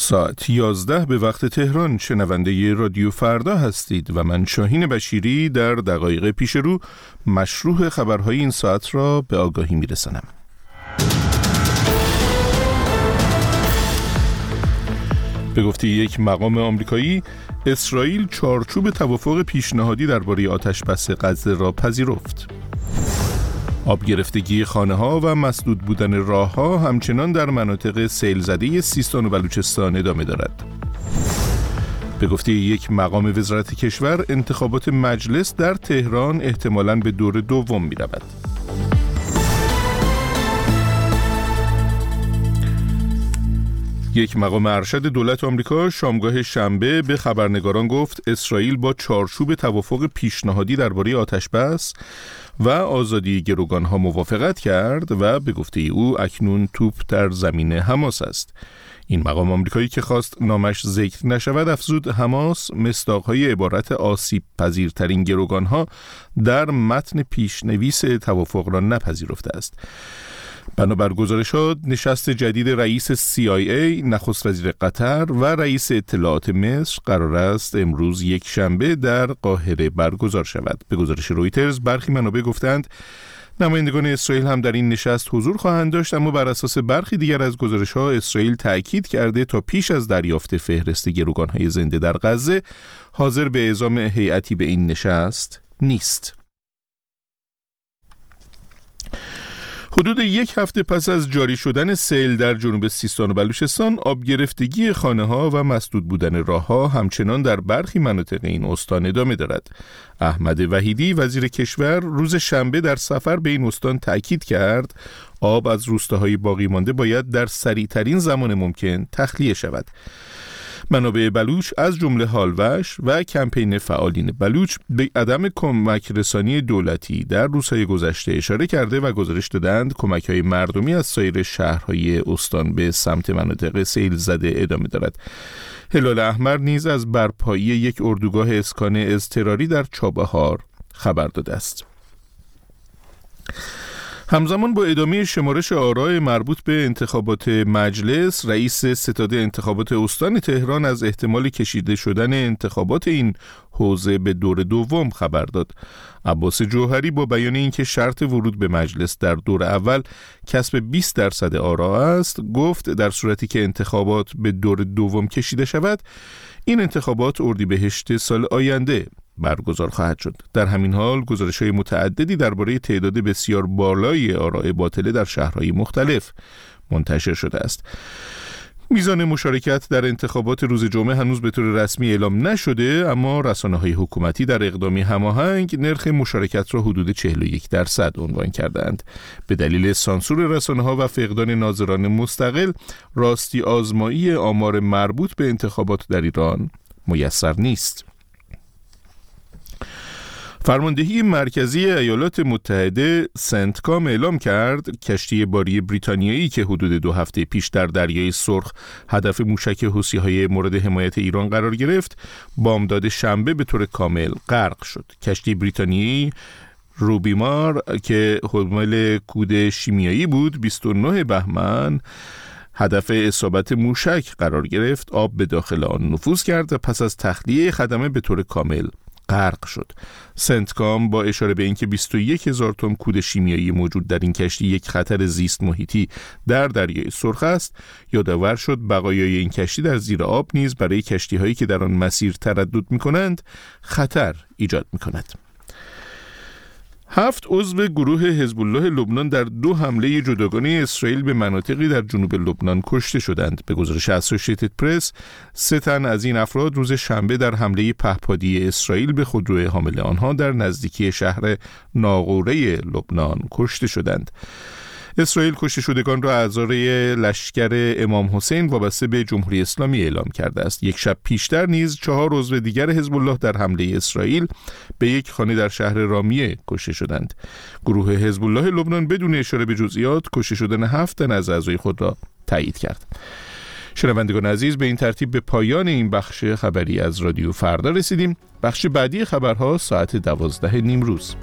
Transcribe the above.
ساعت 11 به وقت تهران شنونده رادیو فردا هستید و من شاهین بشیری در دقایق پیش رو مشروع خبرهای این ساعت را به آگاهی میرسنم. به گفته یک مقام آمریکایی اسرائیل چارچوب توافق پیشنهادی درباره آتش بس غزه را پذیرفت. آب گرفتگی خانه ها و مسدود بودن راه ها همچنان در مناطق سیل زده سیستان و بلوچستان ادامه دارد. به گفته یک مقام وزارت کشور انتخابات مجلس در تهران احتمالاً به دور دوم می رود. یک مقام ارشد دولت آمریکا شامگاه شنبه به خبرنگاران گفت اسرائیل با چارچوب توافق پیشنهادی درباره آتش بس و آزادی گروگان ها موافقت کرد و به گفته او اکنون توپ در زمین حماس است. این مقام آمریکایی که خواست نامش ذکر نشود افزود حماس مستاقهای عبارت آسیب پذیرترین گروگان ها در متن پیشنویس توافق را نپذیرفته است. بنابر گزارشات نشست جدید رئیس CIA نخست وزیر قطر و رئیس اطلاعات مصر قرار است امروز یک شنبه در قاهره برگزار شود به گزارش رویترز برخی منابع گفتند نمایندگان اسرائیل هم در این نشست حضور خواهند داشت اما بر اساس برخی دیگر از گزارش ها اسرائیل تاکید کرده تا پیش از دریافت فهرست گروگان های زنده در غزه حاضر به اعزام هیئتی به این نشست نیست. حدود یک هفته پس از جاری شدن سیل در جنوب سیستان و بلوچستان آب گرفتگی خانه ها و مسدود بودن راه ها همچنان در برخی مناطق این استان ادامه دارد. احمد وحیدی وزیر کشور روز شنبه در سفر به این استان تاکید کرد آب از روستاهای باقی مانده باید در سریعترین زمان ممکن تخلیه شود. منابع بلوچ از جمله هالوش و کمپین فعالین بلوچ به عدم کمک رسانی دولتی در روزهای گذشته اشاره کرده و گزارش دادند کمک های مردمی از سایر شهرهای استان به سمت مناطق سیل زده ادامه دارد. هلال احمر نیز از برپایی یک اردوگاه اسکان اضطراری در چابهار خبر داده است. همزمان با ادامه شمارش آرای مربوط به انتخابات مجلس رئیس ستاد انتخابات استان تهران از احتمال کشیده شدن انتخابات این حوزه به دور دوم خبر داد. عباس جوهری با بیان اینکه شرط ورود به مجلس در دور اول کسب 20 درصد آرا است گفت در صورتی که انتخابات به دور دوم کشیده شود این انتخابات اردیبهشت سال آینده برگزار خواهد شد. در همین حال گزارش های متعددی درباره تعداد بسیار بالای آراء باطله در شهرهای مختلف منتشر شده است. میزان مشارکت در انتخابات روز جمعه هنوز به طور رسمی اعلام نشده اما رسانه های حکومتی در اقدامی هماهنگ نرخ مشارکت را حدود 41 درصد عنوان کردند. به دلیل سانسور رسانه ها و فقدان ناظران مستقل راستی آزمایی آمار مربوط به انتخابات در ایران میسر نیست. فرماندهی مرکزی ایالات متحده سنتکام اعلام کرد کشتی باری بریتانیایی که حدود دو هفته پیش در دریای سرخ هدف موشک حوسی های مورد حمایت ایران قرار گرفت بامداد شنبه به طور کامل غرق شد. کشتی بریتانیایی روبیمار که حمل کود شیمیایی بود 29 بهمن هدف اصابت موشک قرار گرفت آب به داخل آن نفوذ کرد و پس از تخلیه خدمه به طور کامل غرق شد. سنتکام با اشاره به اینکه 21 هزار تن کود شیمیایی موجود در این کشتی یک خطر زیست محیطی در دریای سرخ است یادآور شد بقایای این کشتی در زیر آب نیز برای کشتی هایی که در آن مسیر تردد می کنند خطر ایجاد می کند هفت عضو گروه حزب الله لبنان در دو حمله جداگانه اسرائیل به مناطقی در جنوب لبنان کشته شدند. به گزارش اسوسییتد پرس سه تن از این افراد روز شنبه در حمله پهپادی اسرائیل به خودروی حامل آنها در نزدیکی شهر ناقوره لبنان کشته شدند. اسرائیل کشته شدگان را اعضای لشکر امام حسین وابسته به جمهوری اسلامی اعلام کرده است. یک شب پیشتر نیز چهار عضو دیگر حزب الله در حمله اسرائیل به یک خانه در شهر رامیه کشته شدند. گروه حزب الله لبنان بدون اشاره به جزئیات کشته شدن هفت تن از اعضای خود را تایید کرد. شنوندگان عزیز به این ترتیب به پایان این بخش خبری از رادیو فردا رسیدیم. بخش بعدی خبرها ساعت دوازده نیمروز